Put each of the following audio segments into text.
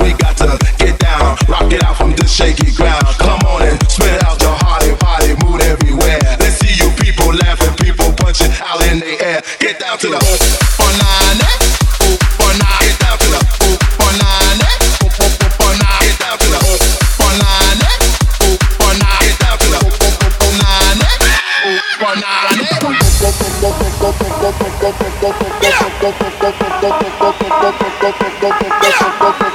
We got to get down, rock it out from this shaky ground. Come on and spit out your heart and body, mood everywhere. Let's see you people laughing, people punching out in the air. Get down to the banana, banana. Get down to the banana, banana. Get down to the banana, banana. Get down to the banana, banana. Yeah.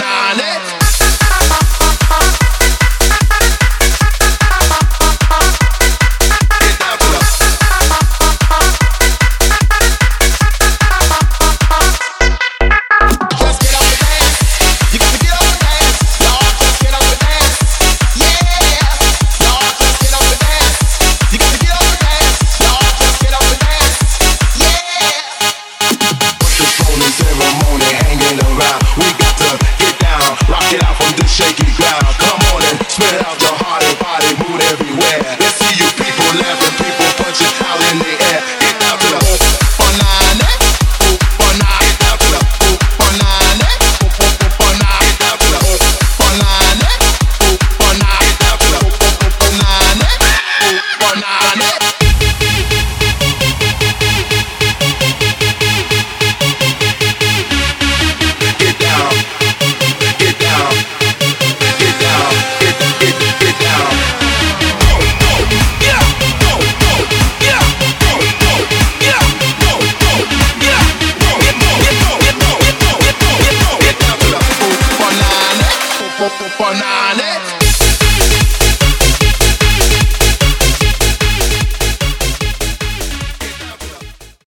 nah, For on it.